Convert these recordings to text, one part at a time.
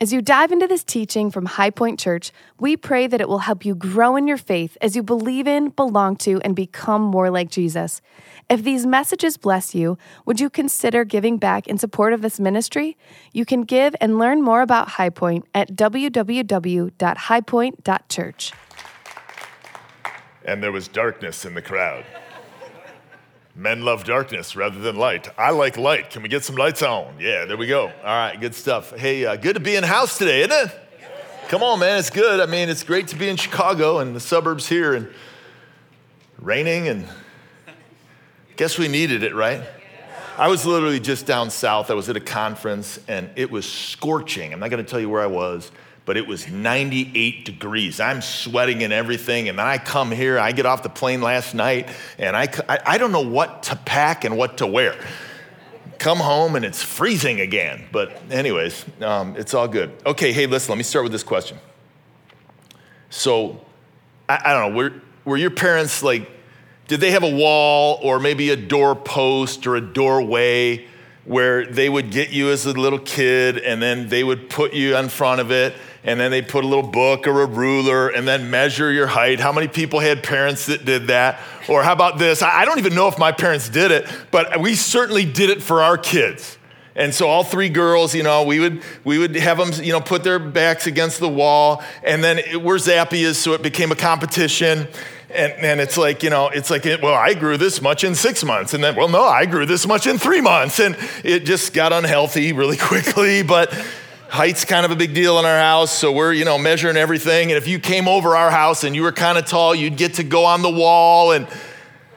As you dive into this teaching from Highpoint Church, we pray that it will help you grow in your faith as you believe in, belong to, and become more like Jesus. If these messages bless you, would you consider giving back in support of this ministry? You can give and learn more about Highpoint at www.highpoint.church. And there was darkness in the crowd. Men love darkness rather than light. I like light. Can we get some lights on? Yeah, there we go. All right, good stuff. Hey, uh, good to be in house today, isn't it? Come on, man, it's good. I mean, it's great to be in Chicago and the suburbs here and raining and guess we needed it, right? I was literally just down south. I was at a conference and it was scorching. I'm not going to tell you where I was but it was 98 degrees. I'm sweating and everything. And then I come here, I get off the plane last night, and I, I, don't know what to pack and what to wear. Come home and it's freezing again. But, anyways, um, it's all good. Okay, hey, listen, let me start with this question. So, I, I don't know, were, were your parents like, did they have a wall or maybe a doorpost or a doorway where they would get you as a little kid and then they would put you in front of it and then they put a little book or a ruler and then measure your height. How many people had parents that did that? Or how about this? I don't even know if my parents did it, but we certainly did it for our kids. And so all three girls, you know, we would we would have them, you know, put their backs against the wall, and then it, we're so it became a competition. And, and it's like, you know, it's like, well, I grew this much in six months. And then, well, no, I grew this much in three months. And it just got unhealthy really quickly. But height's kind of a big deal in our house. So we're, you know, measuring everything. And if you came over our house and you were kind of tall, you'd get to go on the wall. And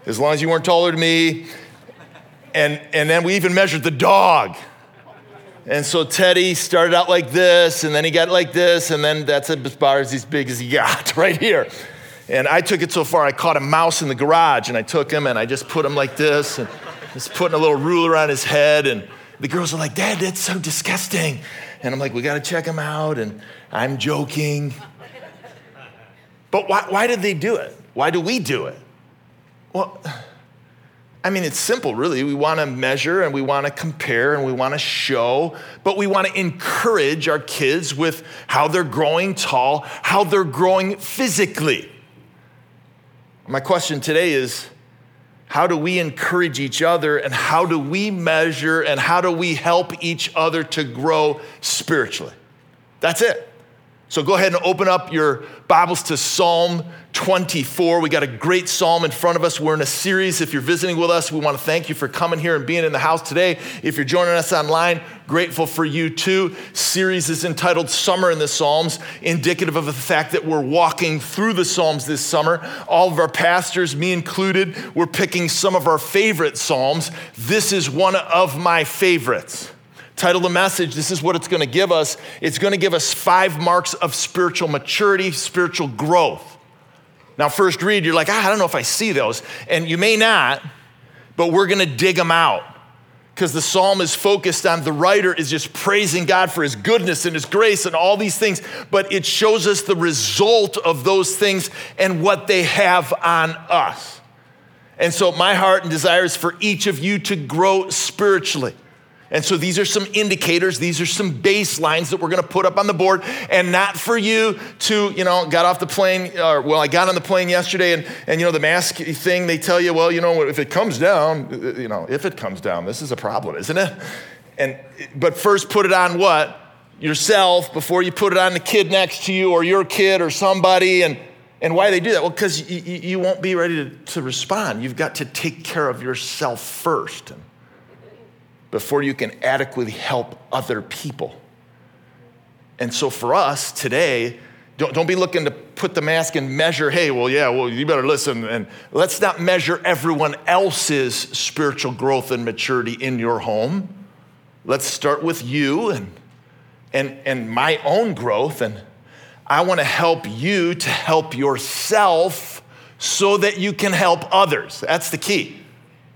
as long as you weren't taller than me. And, and then we even measured the dog. And so Teddy started out like this, and then he got like this, and then that's about as big as he got right here. And I took it so far, I caught a mouse in the garage and I took him and I just put him like this and just putting a little ruler on his head. And the girls are like, Dad, that's so disgusting. And I'm like, we got to check them out. And I'm joking. But why, why did they do it? Why do we do it? Well, I mean, it's simple, really. We want to measure and we want to compare and we want to show, but we want to encourage our kids with how they're growing tall, how they're growing physically. My question today is how do we encourage each other and how do we measure and how do we help each other to grow spiritually? That's it. So go ahead and open up your Bibles to Psalm 24. We got a great psalm in front of us. We're in a series. If you're visiting with us, we want to thank you for coming here and being in the house today. If you're joining us online, grateful for you too. Series is entitled Summer in the Psalms, indicative of the fact that we're walking through the Psalms this summer. All of our pastors, me included, we're picking some of our favorite Psalms. This is one of my favorites. Title the message, this is what it's going to give us. It's going to give us five marks of spiritual maturity, spiritual growth. Now, first read, you're like, ah, I don't know if I see those. And you may not, but we're going to dig them out because the psalm is focused on the writer is just praising God for his goodness and his grace and all these things, but it shows us the result of those things and what they have on us. And so, my heart and desire is for each of you to grow spiritually. And so these are some indicators, these are some baselines that we're gonna put up on the board, and not for you to, you know, got off the plane, or well, I got on the plane yesterday, and, and you know, the mask thing, they tell you, well, you know, if it comes down, you know, if it comes down, this is a problem, isn't it? And, but first put it on what? Yourself before you put it on the kid next to you or your kid or somebody. And, and why they do that? Well, because you, you won't be ready to, to respond. You've got to take care of yourself first before you can adequately help other people. And so for us today, don't, don't be looking to put the mask and measure, hey, well, yeah, well, you better listen. And let's not measure everyone else's spiritual growth and maturity in your home. Let's start with you and, and, and my own growth. And I want to help you to help yourself so that you can help others. That's the key.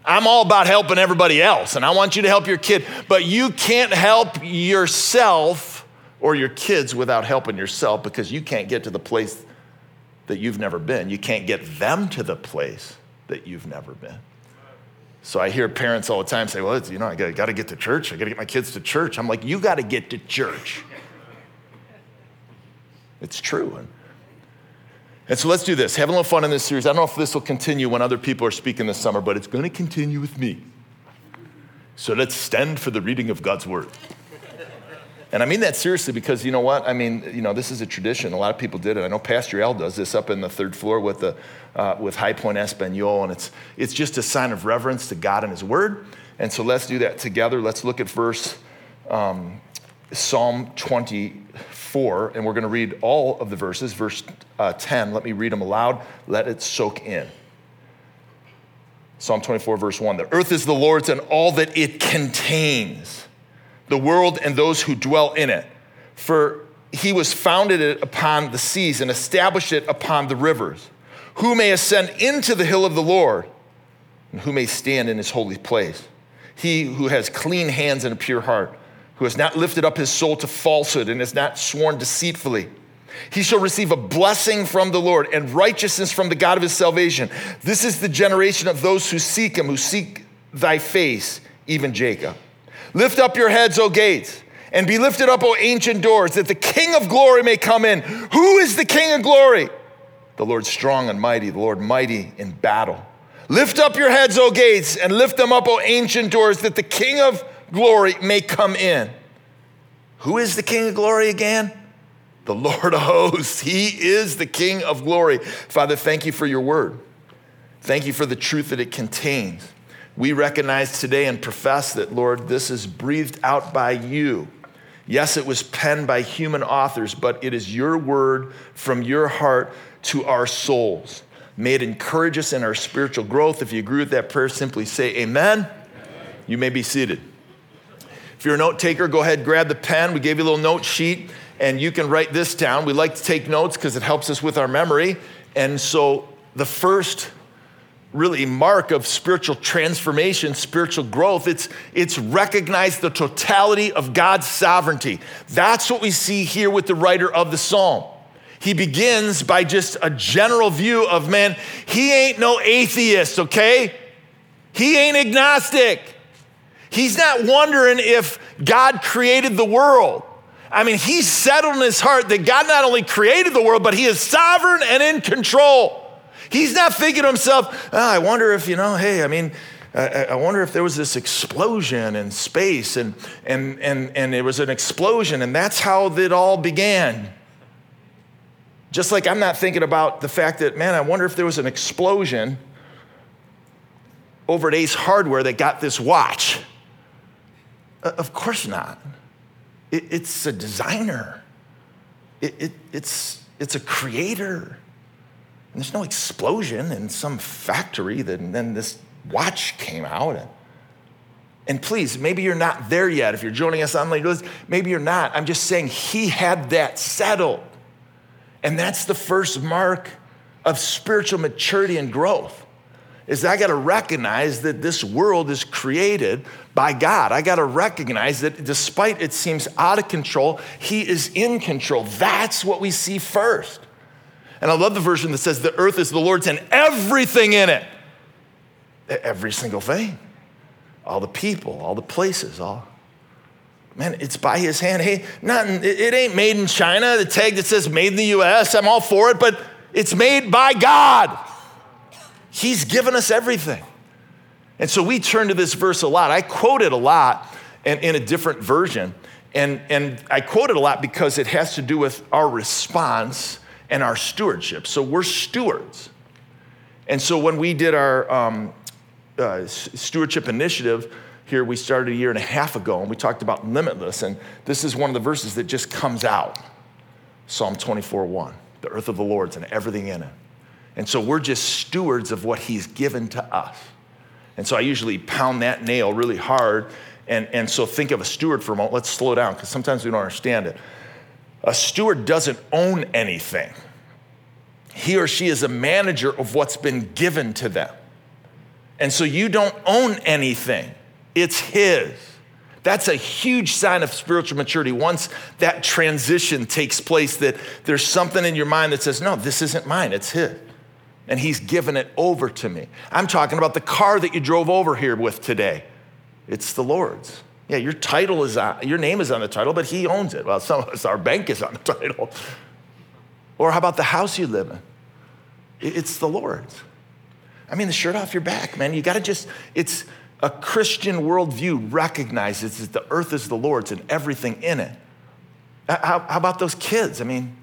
I'm all about helping everybody else, and I want you to help your kid, but you can't help yourself or your kids without helping yourself because you can't get to the place that you've never been. You can't get them to the place that you've never been. So I hear parents all the time say, Well, you know, I got to get to church. I got to get my kids to church. I'm like, You got to get to church. It's true. And, and so let's do this. Have a little fun in this series. I don't know if this will continue when other people are speaking this summer, but it's going to continue with me. So let's stand for the reading of God's word. And I mean that seriously because you know what? I mean, you know, this is a tradition. A lot of people did it. I know Pastor Al does this up in the third floor with, the, uh, with Highpoint Espanol, and it's, it's just a sign of reverence to God and His Word. And so let's do that together. Let's look at verse um, Psalm 24, and we're going to read all of the verses. Verse uh, 10, let me read them aloud. Let it soak in. Psalm 24, verse 1 The earth is the Lord's and all that it contains, the world and those who dwell in it. For he was founded it upon the seas and established it upon the rivers. Who may ascend into the hill of the Lord, and who may stand in his holy place? He who has clean hands and a pure heart, who has not lifted up his soul to falsehood and has not sworn deceitfully he shall receive a blessing from the Lord and righteousness from the God of his salvation. This is the generation of those who seek him, who seek thy face, even Jacob. Lift up your heads, O gates, and be lifted up, O ancient doors, that the King of glory may come in. Who is the King of glory? The Lord strong and mighty, the Lord mighty in battle. Lift up your heads, O gates, and lift them up, O ancient doors, that the King of glory may come in. Who is the King of glory again? the Lord of hosts. He is the King of glory. Father, thank you for your word. Thank you for the truth that it contains. We recognize today and profess that, Lord, this is breathed out by you. Yes, it was penned by human authors, but it is your word from your heart to our souls. May it encourage us in our spiritual growth. If you agree with that prayer, simply say amen. amen. You may be seated. If you're a note taker, go ahead, grab the pen. We gave you a little note sheet and you can write this down. We like to take notes because it helps us with our memory. And so the first really mark of spiritual transformation, spiritual growth, it's, it's recognize the totality of God's sovereignty. That's what we see here with the writer of the psalm. He begins by just a general view of man, he ain't no atheist, okay? He ain't agnostic. He's not wondering if God created the world. I mean, he's settled in his heart that God not only created the world, but he is sovereign and in control. He's not thinking to himself, oh, I wonder if, you know, hey, I mean, I wonder if there was this explosion in space and, and, and, and it was an explosion and that's how it all began. Just like I'm not thinking about the fact that, man, I wonder if there was an explosion over at Ace Hardware that got this watch. Uh, of course not. It, it's a designer, it, it, it's, it's a creator. And there's no explosion in some factory that and then this watch came out. And, and please, maybe you're not there yet. If you're joining us online, maybe you're not. I'm just saying he had that settled. And that's the first mark of spiritual maturity and growth is I got to recognize that this world is created by God. I got to recognize that despite it seems out of control, He is in control. That's what we see first. And I love the version that says, The earth is the Lord's and everything in it. Every single thing. All the people, all the places, all. Man, it's by his hand. Hey, nothing, it ain't made in China, the tag that says made in the US. I'm all for it, but it's made by God. He's given us everything. And so we turn to this verse a lot. I quote it a lot and in a different version. And, and I quote it a lot because it has to do with our response and our stewardship. So we're stewards. And so when we did our um, uh, stewardship initiative here, we started a year and a half ago, and we talked about limitless. And this is one of the verses that just comes out Psalm 24 1. The earth of the Lord's and everything in it. And so we're just stewards of what he's given to us. And so I usually pound that nail really hard. And, and so think of a steward for a moment. Let's slow down because sometimes we don't understand it. A steward doesn't own anything, he or she is a manager of what's been given to them. And so you don't own anything, it's his. That's a huge sign of spiritual maturity. Once that transition takes place, that there's something in your mind that says, No, this isn't mine, it's his and he's given it over to me. I'm talking about the car that you drove over here with today. It's the Lord's. Yeah, your title is on, your name is on the title, but he owns it. Well, some of us, our bank is on the title. Or how about the house you live in? It's the Lord's. I mean, the shirt off your back, man. You got to just, it's a Christian worldview recognizes that the earth is the Lord's and everything in it. How, how about those kids? I mean,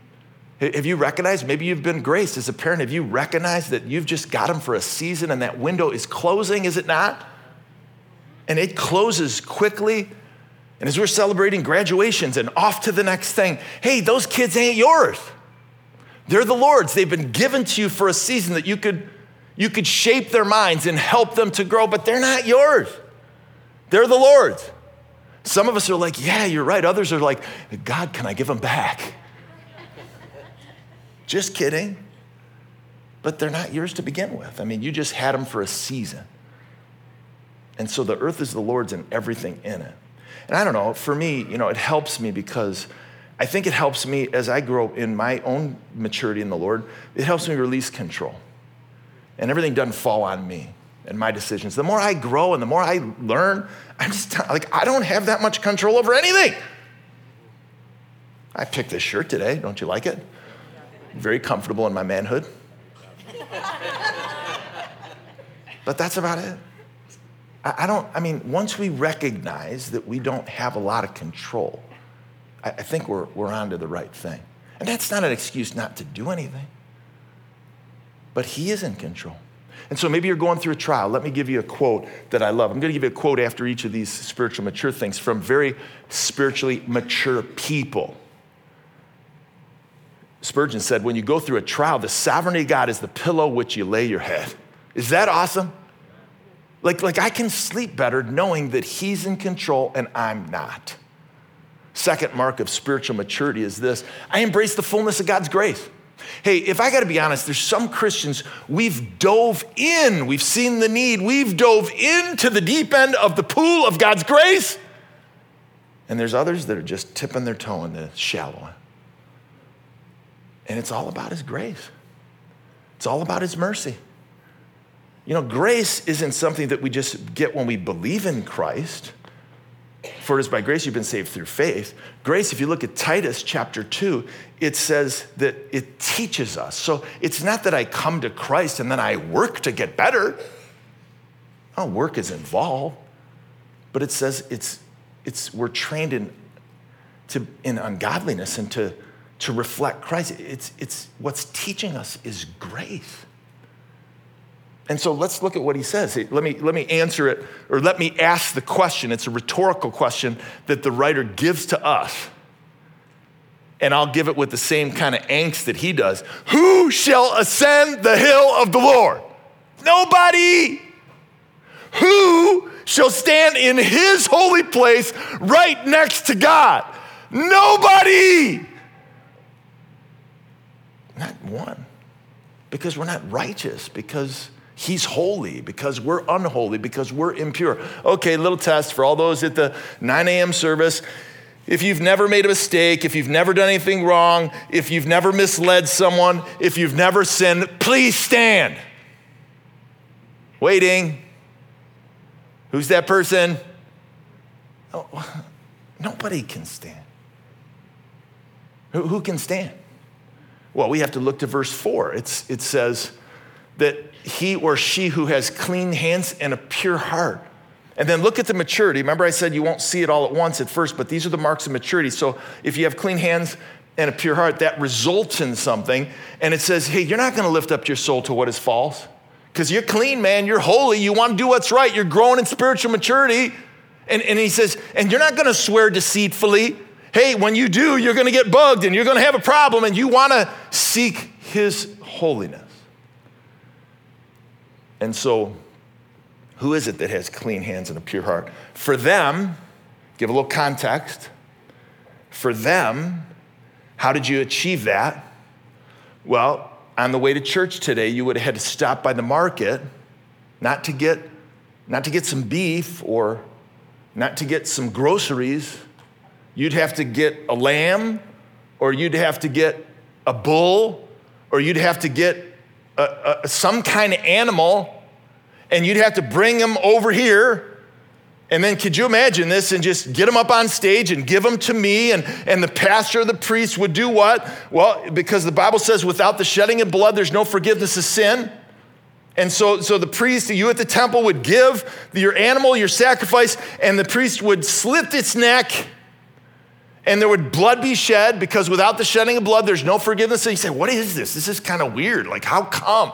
have you recognized, maybe you've been graced as a parent, have you recognized that you've just got them for a season and that window is closing, is it not? And it closes quickly. And as we're celebrating graduations and off to the next thing, hey, those kids ain't yours. They're the Lord's. They've been given to you for a season that you could, you could shape their minds and help them to grow, but they're not yours. They're the Lord's. Some of us are like, yeah, you're right. Others are like, God, can I give them back? Just kidding. But they're not yours to begin with. I mean, you just had them for a season. And so the earth is the Lord's and everything in it. And I don't know, for me, you know, it helps me because I think it helps me as I grow in my own maturity in the Lord, it helps me release control. And everything doesn't fall on me and my decisions. The more I grow and the more I learn, I'm just like, I don't have that much control over anything. I picked this shirt today. Don't you like it? Very comfortable in my manhood. but that's about it. I don't, I mean, once we recognize that we don't have a lot of control, I, think we're, we're on to the right thing. And that's not an excuse not to do anything, but He is in control. And so maybe you're going through a trial. Let me give you a quote that I love. I'm going to give you a quote after each of these spiritual mature things from very spiritually mature people. Spurgeon said, When you go through a trial, the sovereignty of God is the pillow which you lay your head. Is that awesome? Like, like I can sleep better knowing that He's in control and I'm not. Second mark of spiritual maturity is this I embrace the fullness of God's grace. Hey, if I got to be honest, there's some Christians, we've dove in, we've seen the need, we've dove into the deep end of the pool of God's grace. And there's others that are just tipping their toe in the shallow end. And it's all about His grace, it's all about His mercy. You know, grace isn't something that we just get when we believe in Christ. For it is by grace you've been saved through faith. Grace, if you look at Titus chapter 2, it says that it teaches us. So it's not that I come to Christ and then I work to get better. Oh, work is involved. But it says it's, it's we're trained in, to, in ungodliness and to, to reflect Christ. It's, it's what's teaching us is grace. And so let's look at what he says. Let me, let me answer it, or let me ask the question. It's a rhetorical question that the writer gives to us. And I'll give it with the same kind of angst that he does. Who shall ascend the hill of the Lord? Nobody. Who shall stand in his holy place right next to God? Nobody. One. Because we're not righteous, because He's holy because we're unholy, because we're impure. Okay, little test for all those at the 9 a.m. service. If you've never made a mistake, if you've never done anything wrong, if you've never misled someone, if you've never sinned, please stand. Waiting. Who's that person? Oh, nobody can stand. Who, who can stand? Well, we have to look to verse 4. It's, it says that he or she who has clean hands and a pure heart. And then look at the maturity. Remember, I said you won't see it all at once at first, but these are the marks of maturity. So if you have clean hands and a pure heart, that results in something. And it says, hey, you're not going to lift up your soul to what is false because you're clean, man. You're holy. You want to do what's right. You're growing in spiritual maturity. And, and he says, and you're not going to swear deceitfully. Hey, when you do, you're going to get bugged and you're going to have a problem, and you want to seek his holiness. And so, who is it that has clean hands and a pure heart? For them, give a little context. For them, how did you achieve that? Well, on the way to church today, you would have had to stop by the market, not to get, not to get some beef or not to get some groceries. You'd have to get a lamb, or you'd have to get a bull, or you'd have to get a, a, some kind of animal, and you'd have to bring them over here, And then could you imagine this and just get them up on stage and give them to me? And, and the pastor or the priest would do what? Well, because the Bible says without the shedding of blood, there's no forgiveness of sin. And so, so the priest, you at the temple, would give your animal, your sacrifice, and the priest would slit its neck, and there would blood be shed because without the shedding of blood, there's no forgiveness. So you say, What is this? This is kind of weird. Like, how come?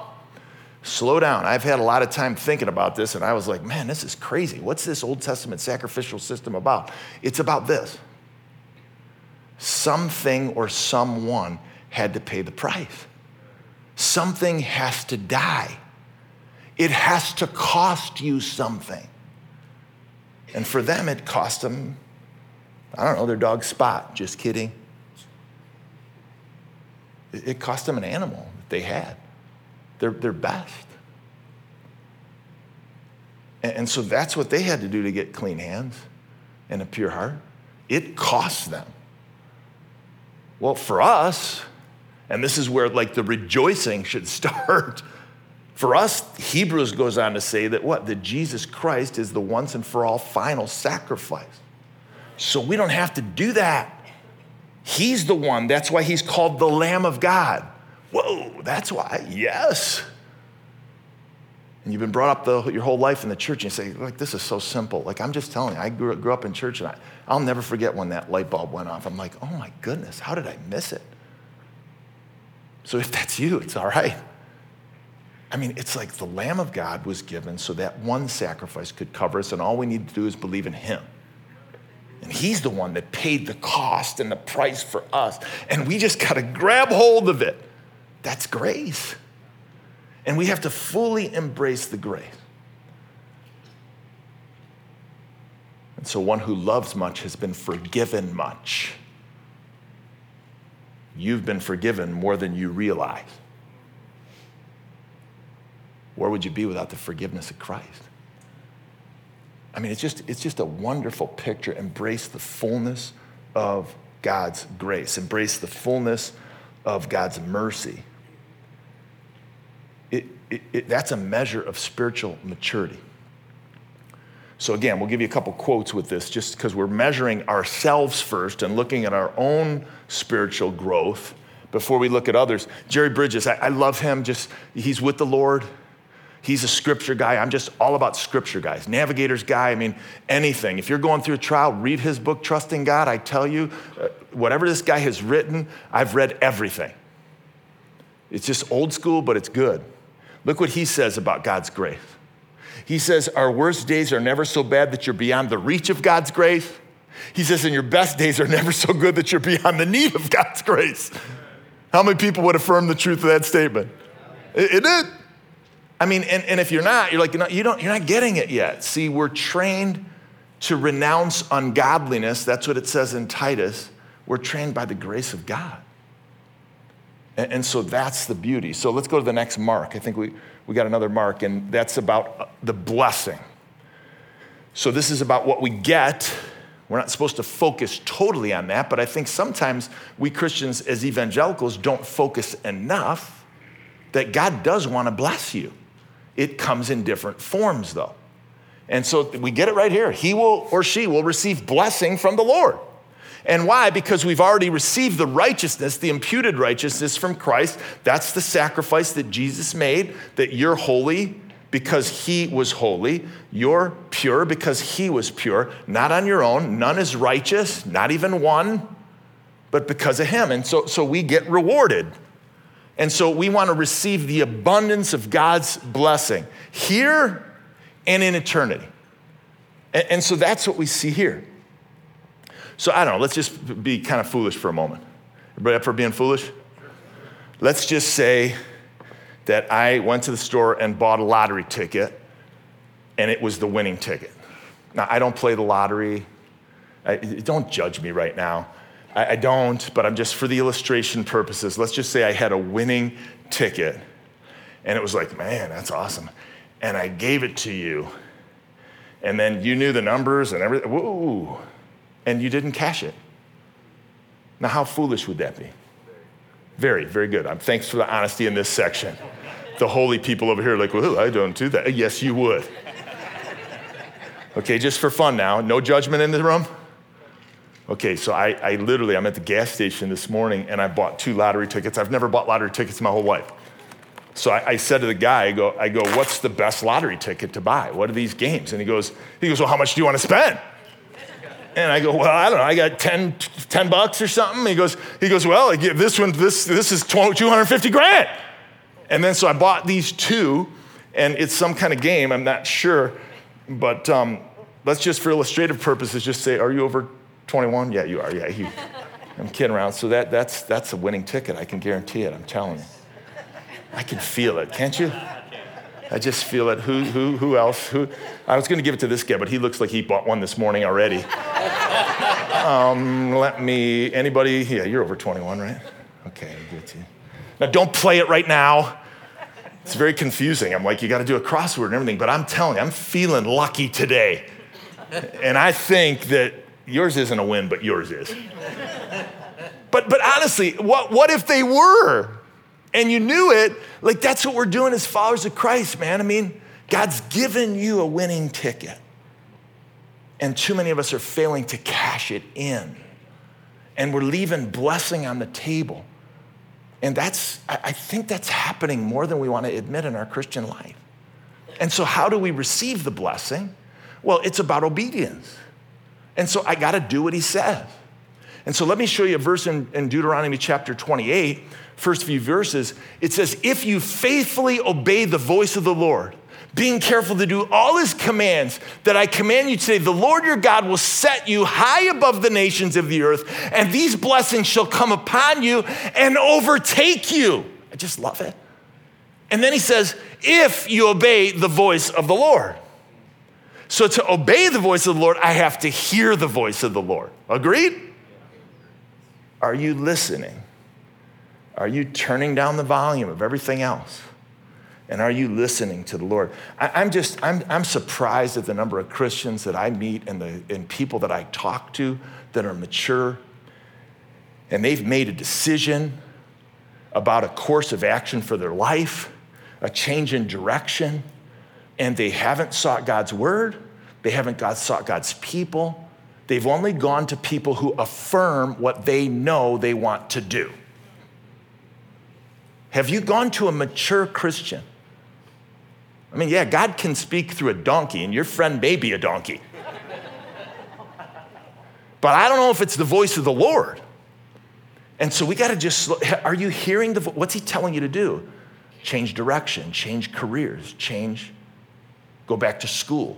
slow down. I've had a lot of time thinking about this, and I was like, man, this is crazy. What's this Old Testament sacrificial system about? It's about this something or someone had to pay the price, something has to die, it has to cost you something. And for them, it cost them, I don't know, their dog Spot. Just kidding. It cost them an animal that they had their, their best. And, and so that's what they had to do to get clean hands and a pure heart. It cost them. Well, for us, and this is where like the rejoicing should start. For us, Hebrews goes on to say that what? That Jesus Christ is the once and for all final sacrifice. So we don't have to do that. He's the one. That's why he's called the Lamb of God. Whoa, that's why, yes. And you've been brought up the, your whole life in the church and you say, like, this is so simple. Like, I'm just telling you, I grew, grew up in church and I, I'll never forget when that light bulb went off. I'm like, oh my goodness, how did I miss it? So if that's you, it's all right. I mean, it's like the Lamb of God was given so that one sacrifice could cover us, and all we need to do is believe in Him. And He's the one that paid the cost and the price for us. And we just got to grab hold of it. That's grace. And we have to fully embrace the grace. And so, one who loves much has been forgiven much. You've been forgiven more than you realize. Where would you be without the forgiveness of Christ? I mean, it's just, it's just a wonderful picture. Embrace the fullness of God's grace, embrace the fullness of God's mercy it, it, it, that's a measure of spiritual maturity. So, again, we'll give you a couple quotes with this just because we're measuring ourselves first and looking at our own spiritual growth before we look at others. Jerry Bridges, I, I love him. Just he's with the Lord. He's a scripture guy. I'm just all about scripture guys. Navigator's guy. I mean, anything. If you're going through a trial, read his book, Trusting God. I tell you, uh, whatever this guy has written, I've read everything. It's just old school, but it's good. Look what he says about God's grace. He says, Our worst days are never so bad that you're beyond the reach of God's grace. He says, And your best days are never so good that you're beyond the need of God's grace. How many people would affirm the truth of that statement? It, it I mean, and, and if you're not, you're like, you, know, you don't, you're not getting it yet. See, we're trained to renounce ungodliness. That's what it says in Titus. We're trained by the grace of God. And, and so that's the beauty. So let's go to the next mark. I think we, we got another mark, and that's about uh, the blessing. So this is about what we get. We're not supposed to focus totally on that, but I think sometimes we Christians as evangelicals don't focus enough that God does want to bless you. It comes in different forms, though. And so we get it right here. He will or she will receive blessing from the Lord. And why? Because we've already received the righteousness, the imputed righteousness from Christ. That's the sacrifice that Jesus made, that you're holy because he was holy. You're pure because he was pure, not on your own. None is righteous, not even one, but because of him. And so, so we get rewarded. And so we want to receive the abundance of God's blessing here and in eternity. And, and so that's what we see here. So I don't know, let's just be kind of foolish for a moment. Everybody up for being foolish? Let's just say that I went to the store and bought a lottery ticket and it was the winning ticket. Now, I don't play the lottery. I, don't judge me right now. I, I don't, but I'm just for the illustration purposes. Let's just say I had a winning ticket and it was like, man, that's awesome. And I gave it to you. And then you knew the numbers and everything. Whoa and you didn't cash it. Now, how foolish would that be? Very, very good. Thanks for the honesty in this section. The holy people over here like, well, I don't do that. Yes, you would. Okay, just for fun now, no judgment in the room. Okay, so I, I literally, I'm at the gas station this morning and I bought two lottery tickets. I've never bought lottery tickets my whole life. So I, I, said to the guy, I go, I go, what's the best lottery ticket to buy? What are these games? And he goes, he goes, well, how much do you want to spend? And I go, well, I don't know, I got 10, 10 bucks or something. He goes, he goes, well, this one, this, this is 250 grand. And then so I bought these two, and it's some kind of game, I'm not sure, but um, let's just for illustrative purposes just say, are you over 21? Yeah, you are. Yeah, you. I'm kidding around. So that, that's, that's a winning ticket. I can guarantee it. I'm telling you. I can feel it, can't you? I just feel it. Who, who, who else? Who? I was going to give it to this guy, but he looks like he bought one this morning already. Um, let me, anybody? Yeah, you're over 21, right? Okay, I'll give it to you. Now, don't play it right now. It's very confusing. I'm like, you got to do a crossword and everything, but I'm telling you, I'm feeling lucky today. And I think that yours isn't a win, but yours is. But, but honestly, what, what if they were? And you knew it, like that's what we're doing as followers of Christ, man. I mean, God's given you a winning ticket. And too many of us are failing to cash it in. And we're leaving blessing on the table. And that's, I think that's happening more than we want to admit in our Christian life. And so, how do we receive the blessing? Well, it's about obedience. And so, I got to do what he says. And so, let me show you a verse in, in Deuteronomy chapter 28 first few verses, it says, If you faithfully obey the voice of the Lord, being careful to do all his commands that I command you today, the Lord your God will set you high above the nations of the earth, and these blessings shall come upon you and overtake you. I just love it. And then he says, If you obey the voice of the Lord. So to obey the voice of the Lord, I have to hear the voice of the Lord. Agreed? Are you listening? Are you turning down the volume of everything else? And are you listening to the Lord? I, am just, I'm, I'm surprised at the number of Christians that I meet and, the, and people that I talk to that are mature and they've made a decision about a course of action for their life, a change in direction, and they haven't sought God's word, they haven't sought God's people. They've only gone to people who affirm what they know they want to do. Have you gone to a mature Christian? I mean, yeah, God can speak through a donkey, and your friend may be a donkey. but I don't know if it's the voice of the Lord. And so we got to just, are you hearing the, what's he telling you to do? Change direction, change careers, change, go back to school,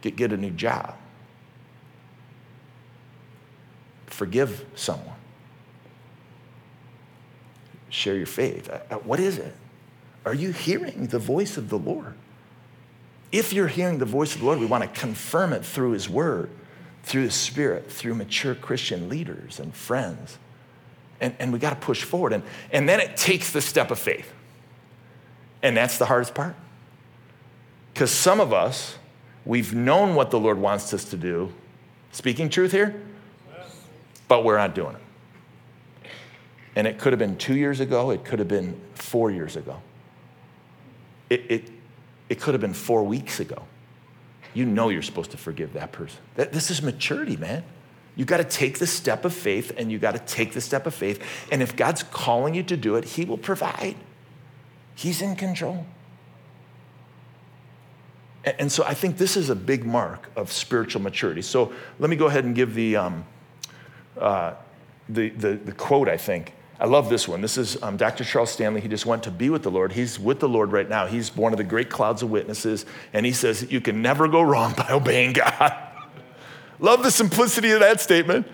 get, get a new job, forgive someone share your faith. Uh, uh, what is it? Are you hearing the voice of the Lord? If you're hearing the voice of the Lord, we want to confirm it through His Word, through His Spirit, through mature Christian leaders and friends. And, and we got to push forward. And, and then it takes the step of faith. And that's the hardest part. Because some of us, we've known what the Lord wants us to do, speaking truth here, but we're not doing it. And it could have been two years ago, it could have been four years ago. It, it, it could have been four weeks ago. You know you're supposed to forgive that person. That, this is maturity, man. You got to take the step of faith and you got to take the step of faith. And if God's calling you to do it, He will provide. He's in control. And, so I think this is a big mark of spiritual maturity. So let me go ahead and give the, um, uh, the, the, the quote, I think. I love this one. This is um, Dr. Charles Stanley. He just went to be with the Lord. He's with the Lord right now. He's one of the great clouds of witnesses. And he says, You can never go wrong by obeying God. love the simplicity of that statement.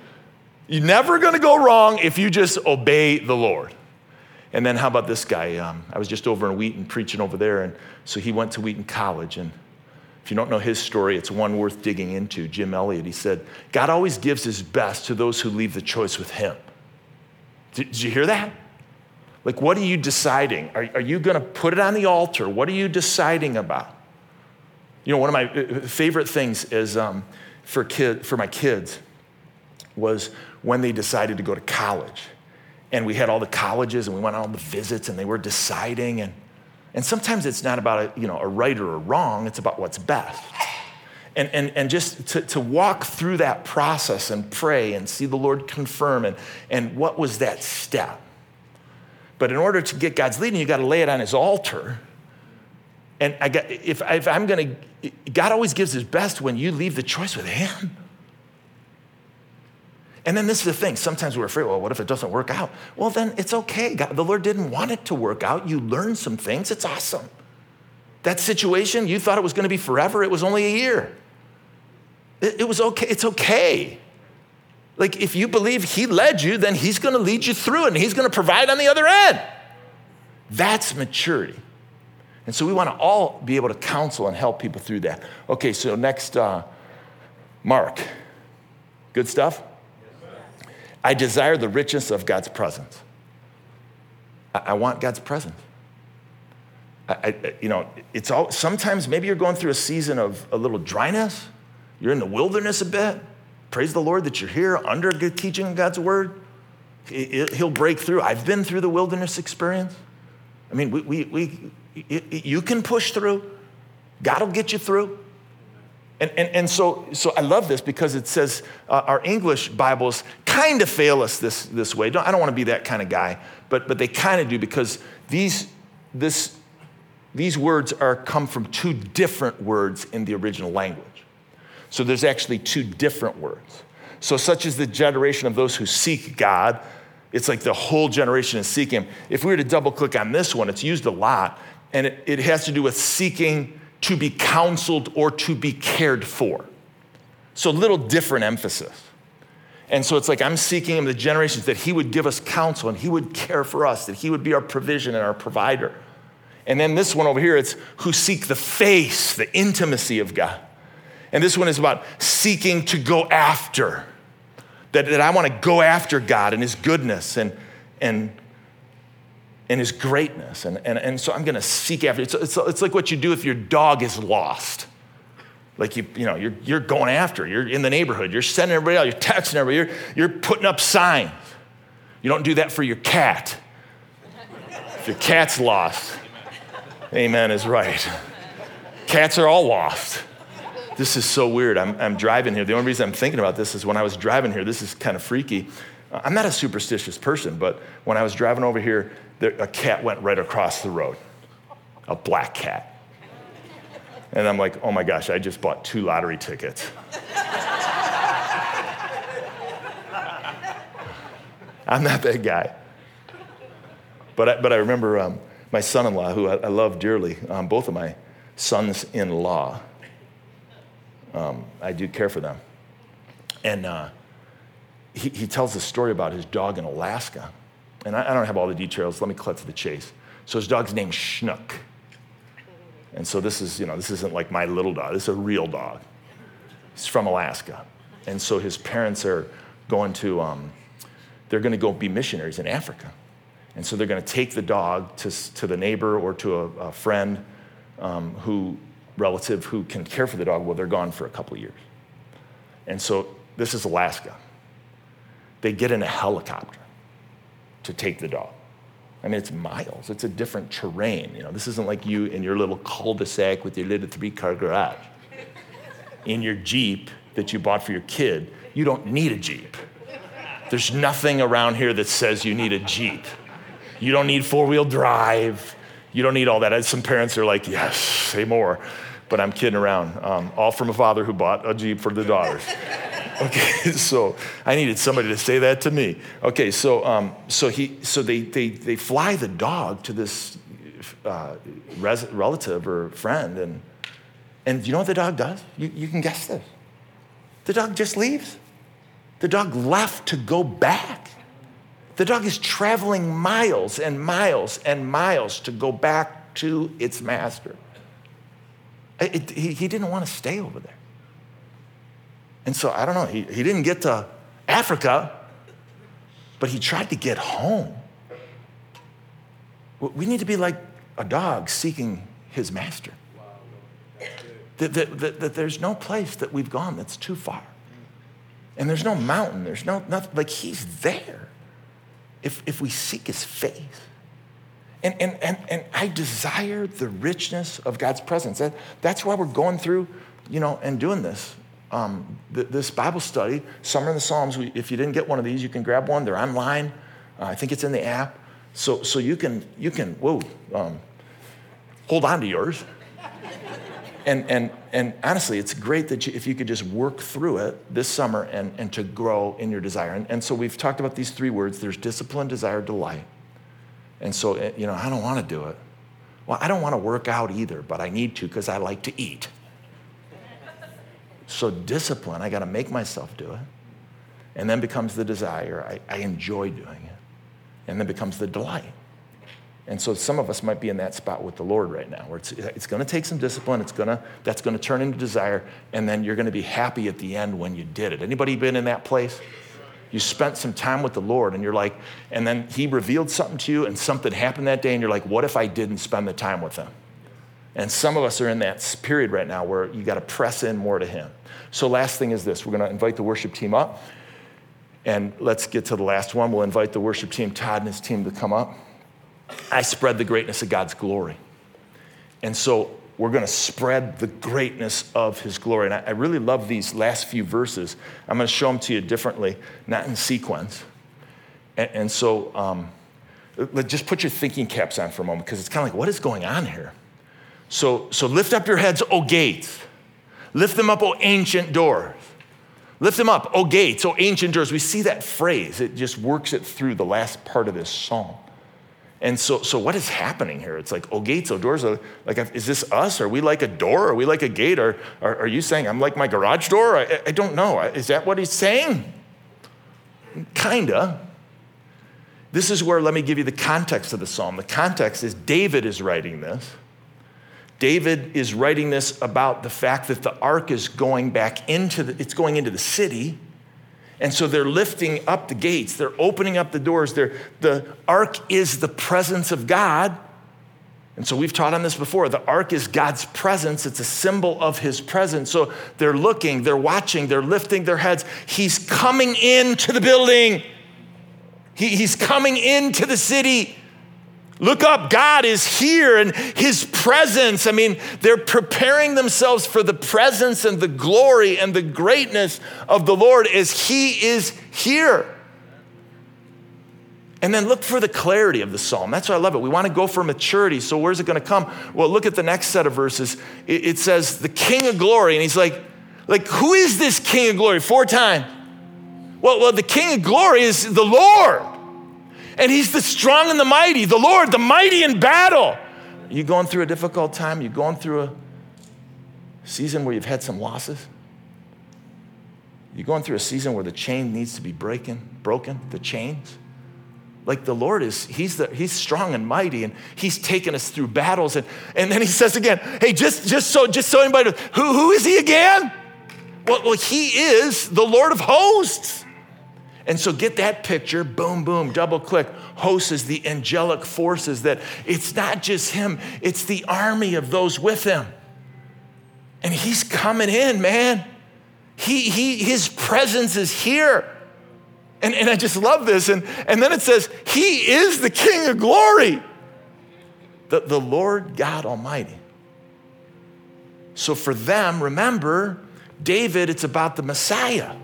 You're never going to go wrong if you just obey the Lord. And then how about this guy? Um, I was just over in Wheaton preaching over there. And so he went to Wheaton College. And if you don't know his story, it's one worth digging into. Jim Elliot, he said, God always gives his best to those who leave the choice with him. Did, did you hear that? Like, what are you deciding? Are, are you going to put it on the altar? What are you deciding about? You know, one of my uh, favorite things is um, for, kid, for my kids was when they decided to go to college. And we had all the colleges and we went on all the visits and they were deciding. And, and sometimes it's not about a, you know, a right or a wrong, it's about what's best. And, and, and just to, to walk through that process and pray and see the Lord confirm and, and what was that step. But in order to get God's leading, you got to lay it on his altar. And I got, if, if I'm going to, God always gives his best when you leave the choice with him. And then this is the thing. Sometimes we're afraid, well, what if it doesn't work out? Well, then it's okay. God, the Lord didn't want it to work out. You learn some things. It's awesome. That situation, you thought it was going to be forever. It was only a year. It, it was okay. It's okay. Like if you believe He led you, then He's going to lead you through it and He's going to provide on the other end. That's maturity. And so we want to all be able to counsel and help people through that. Okay, so next, uh, Mark. Good stuff? I desire the richness of God's presence. I, I want God's presence. I, I, you know, it's all, sometimes maybe you're going through a season of a little dryness. You're in the wilderness a bit. Praise the Lord that you're here under good teaching of God's word. He'll break through. I've been through the wilderness experience. I mean, we, we, we, you can push through. God will get you through. And, and, and so, so I love this because it says uh, our English Bibles kind of fail us this, this way. Don't, I don't want to be that kind of guy, but, but they kind of do because these, this, these words are come from two different words in the original language. So there's actually two different words. So, such is the generation of those who seek God, it's like the whole generation is seeking. If we were to double click on this one, it's used a lot, and it, it has to do with seeking to be counseled or to be cared for. So, a little different emphasis. And so it's like I'm seeking him the generations that he would give us counsel and he would care for us, that he would be our provision and our provider. And then this one over here, it's who seek the face, the intimacy of God. And this one is about seeking to go after. That, that I want to go after God and his goodness and, and and his greatness. And, and, and so I'm going to seek after it. It's, it's, it's like what you do if your dog is lost. Like you, you know, you're, you're going after, you're in the neighborhood, you're sending everybody out, you're texting everybody, you're, you're putting up signs. You don't do that for your cat. If your cat's lost, amen is right. Cats are all lost. This is so weird. I'm, I'm driving here. The only reason I'm thinking about this is when I was driving here, this is kind of freaky. I'm not a superstitious person, but when I was driving over here, there, a cat went right across the road, a black cat. And I'm like, oh my gosh, I just bought two lottery tickets. I'm not that guy. But I, but I remember um, my son in law, who I, I, love dearly, um, both of my sons in law, um, I do care for them. And uh, he, he tells a story about his dog in Alaska and I, I don't have all the details. Let me cut to the chase. So his dog's named Schnook. And so this is, you know, this isn't like my little dog. This is a real dog. He's from Alaska. And so his parents are going to, um, they're going to go be missionaries in Africa. And so they're going to take the dog to, to the neighbor or to a, a friend um, who, relative who can care for the dog while they're gone for a couple of years. And so this is Alaska. They get in a helicopter to take the dog. I mean, it's miles. It's a different terrain. You know, this isn't like you in your little cul-de-sac with your little three-car garage. In your Jeep that you bought for your kid, you don't need a Jeep. There's nothing around here that says you need a Jeep. You don't need four-wheel drive. You don't need all that. Some parents are like, yes, say more. But I'm kidding around. Um, all from a father who bought a Jeep for the daughters. Okay, so I needed somebody to say that to me. Okay, so um, so he so they they they fly the dog to this uh, res- relative or friend, and and you know what the dog does? You, you can guess this. The dog just leaves. The dog left to go back. The dog is traveling miles and miles and miles to go back to its master. It, he, he didn't want to stay over there. And so I don't know, he, he didn't get to Africa, but he tried to get home. We need to be like a dog seeking his master. That, that, that, that, there's no place that we've gone that's too far. And there's no mountain, there's no nothing, like he's there if, if we seek his face. And, and, and, and I desire the richness of God's presence. That, that's why we're going through you know, and doing this. Um, th- this Bible study, Summer in the Psalms, we, if you didn't get one of these, you can grab one. They're online. Uh, I think it's in the app. So, so you can, you can whoa, um, hold on to yours. and, and, and honestly, it's great that you, if you could just work through it this summer and, and to grow in your desire. And, and so we've talked about these three words there's discipline, desire, delight. And so, eh, you know, I don't want to do it. Well, I don't want to work out either, but I need to because I like to eat. So, discipline, I got to make myself do it. And then becomes the desire. I, I enjoy doing it. And then becomes the delight. And so some of us might be in that spot with the Lord right now, where it's, it's going to take some discipline. It's going to that's going to turn into desire, and then you're going to be happy at the end when you did it. Anybody been in that place? You spent some time with the Lord, and you're like, and then He revealed something to you, and something happened that day, and you're like, what if I didn't spend the time with Him? And some of us are in that period right now where you got to press in more to Him. So, last thing is this: we're going to invite the worship team up, and let's get to the last one. We'll invite the worship team, Todd and his team, to come up. I spread the greatness of God's glory. And so we're going to spread the greatness of his glory. And I, I, really love these last few verses. I'm going to show them to you differently, not in sequence. And, and so um, just put your thinking caps on for a moment because it's kind of like, what is going on here? So, so lift up your heads, O gates. Lift them up, O ancient doors. Lift them up, O gates, O ancient doors. We see that phrase, it just works it through the last part of this psalm. And so, so what is happening here? It's like, oh, gates, oh, doors. Are, like, is this us? Are we like a door? Are we like a gate? Or are, are you saying I'm like my garage door? I, I don't know. Is that what he's saying? Kinda. This is where, let me give you the context of the psalm. The context is David is writing this. David is writing this about the fact that the ark is going back into the, it's going into the city and so they're lifting up the gates, they're opening up the doors. They're, the ark is the presence of God. And so we've taught on this before. The ark is God's presence, it's a symbol of his presence. So they're looking, they're watching, they're lifting their heads. He's coming into the building, he, he's coming into the city. Look up, God is here and His presence. I mean, they're preparing themselves for the presence and the glory and the greatness of the Lord as He is here. And then look for the clarity of the psalm. That's why I love it. We want to go for maturity. So, where's it going to come? Well, look at the next set of verses. It, says, the King of glory. And he's like, like, who is this King of glory? Four times. Well, well, the King of glory is the Lord. And he's the strong and the mighty, the Lord, the mighty in battle. You going through a difficult time? You going through a season where you've had some losses? You going through a season where the chain needs to be breaking, broken, the chains? Like the Lord is, he's, the, he's strong and mighty, and he's taken us through battles. And, and then he says again, hey, just, just so just so anybody who, who is he again? Well, well, he is the Lord of hosts. And so get that picture, boom, boom, double click. Hosts the angelic forces that it's not just him, it's the army of those with him. And he's coming in, man. He, he, his presence is here. And, and I just love this. And, and then it says, He is the King of glory, the, the Lord God Almighty. So for them, remember, David, it's about the Messiah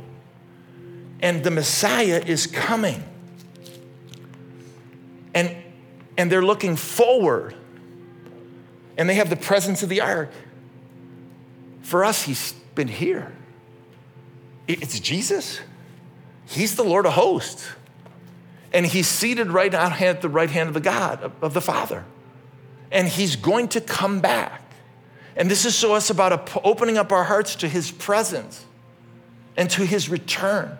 and the Messiah is coming. And, and they're looking forward, and they have the presence of the ark. For us, he's been here. It's Jesus. He's the Lord of hosts. And he's seated right at the right hand of the God, of the Father. And he's going to come back. And this is so us about opening up our hearts to his presence and to his return.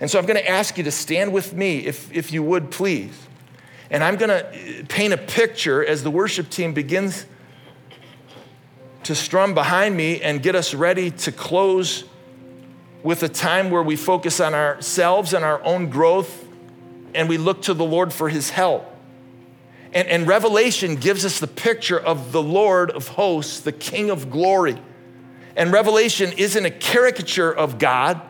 And so I'm going to ask you to stand with me, if, if you would, please. And I'm going to uh, paint a picture as the worship team begins to strum behind me and get us ready to close with a time where we focus on ourselves and our own growth and we look to the Lord for his help. And, and Revelation gives us the picture of the Lord of hosts, the King of glory. And Revelation isn't a caricature of God,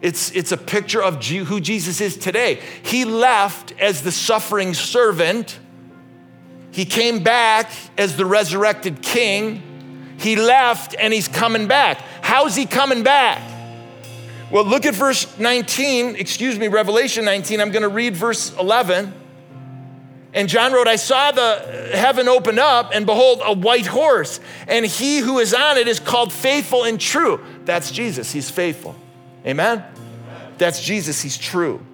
it's, it's a picture of who Jesus is today. He left as the suffering servant, he came back as the resurrected king. He left and he's coming back. How's he coming back? Well, look at verse 19, excuse me, Revelation 19. I'm going to read verse 11. And John wrote, I saw the heaven open up, and behold, a white horse, and he who is on it is called faithful and true. That's Jesus, he's faithful. Amen? That's Jesus, he's true.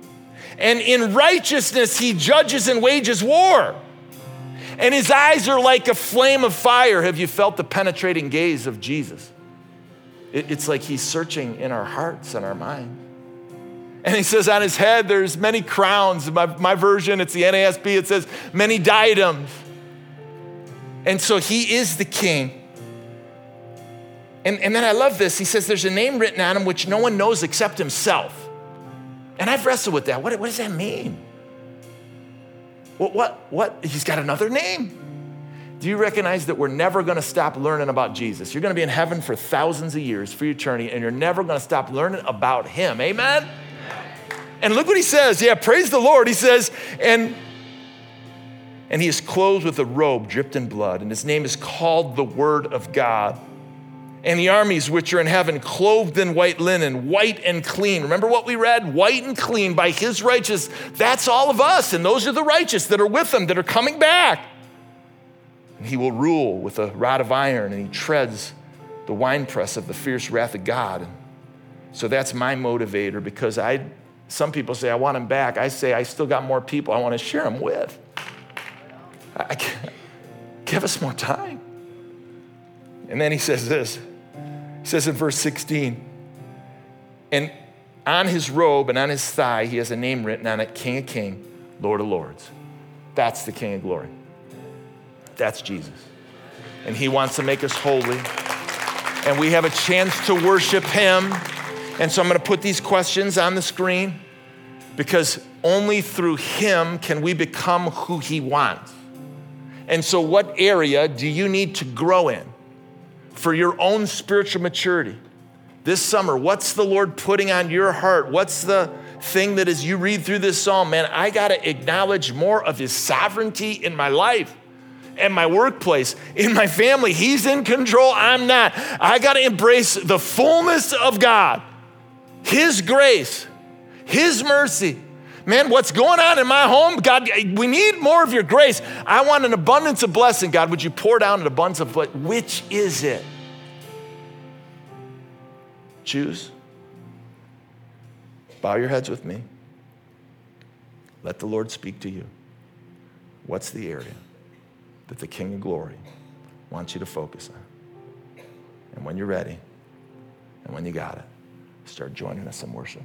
And in righteousness, he judges and wages war. And his eyes are like a flame of fire. Have you felt the penetrating gaze of Jesus? It's like he's searching in our hearts and our minds. And he says, on his head, there's many crowns. My, my version, it's the NASB, it says many diadems. And so he is the king. And, and then I love this. He says, There's a name written on him which no one knows except himself. And I've wrestled with that. What, what does that mean? What, what, what? He's got another name. Do you recognize that we're never going to stop learning about Jesus? You're going to be in heaven for thousands of years for eternity, and you're never going to stop learning about him. Amen? And look what he says. Yeah, praise the Lord. He says, and and he is clothed with a robe dripped in blood, and his name is called the Word of God. And the armies which are in heaven, clothed in white linen, white and clean. Remember what we read? White and clean by his righteous. That's all of us, and those are the righteous that are with him, that are coming back. And he will rule with a rod of iron, and he treads the winepress of the fierce wrath of God. So that's my motivator because I some people say, I want him back. I say, I still got more people I want to share him with. I, give us more time. And then he says this he says in verse 16, and on his robe and on his thigh, he has a name written on it King of Kings, Lord of Lords. That's the King of Glory. That's Jesus. And he wants to make us holy. And we have a chance to worship him and so I'm going to put these questions on the screen because only through Him can we become who He wants. And so, what area do you need to grow in for your own spiritual maturity? This summer, what's the Lord putting on your heart? What's the thing that as you read through this psalm, man, I got to acknowledge more of His sovereignty in my life? and my workplace, in my family. He's in control, I'm not. I got to embrace the fullness of God. His grace, His mercy. Man, what's going on in my home? God, we need more of your grace. I want an abundance of blessing. God, would you pour down an abundance of blessing? Which is it? Choose. Bow your heads with me. Let the Lord speak to you. What's the area that the King of Glory wants you to focus on? And when you're ready, and when you got it, start joining us in worship.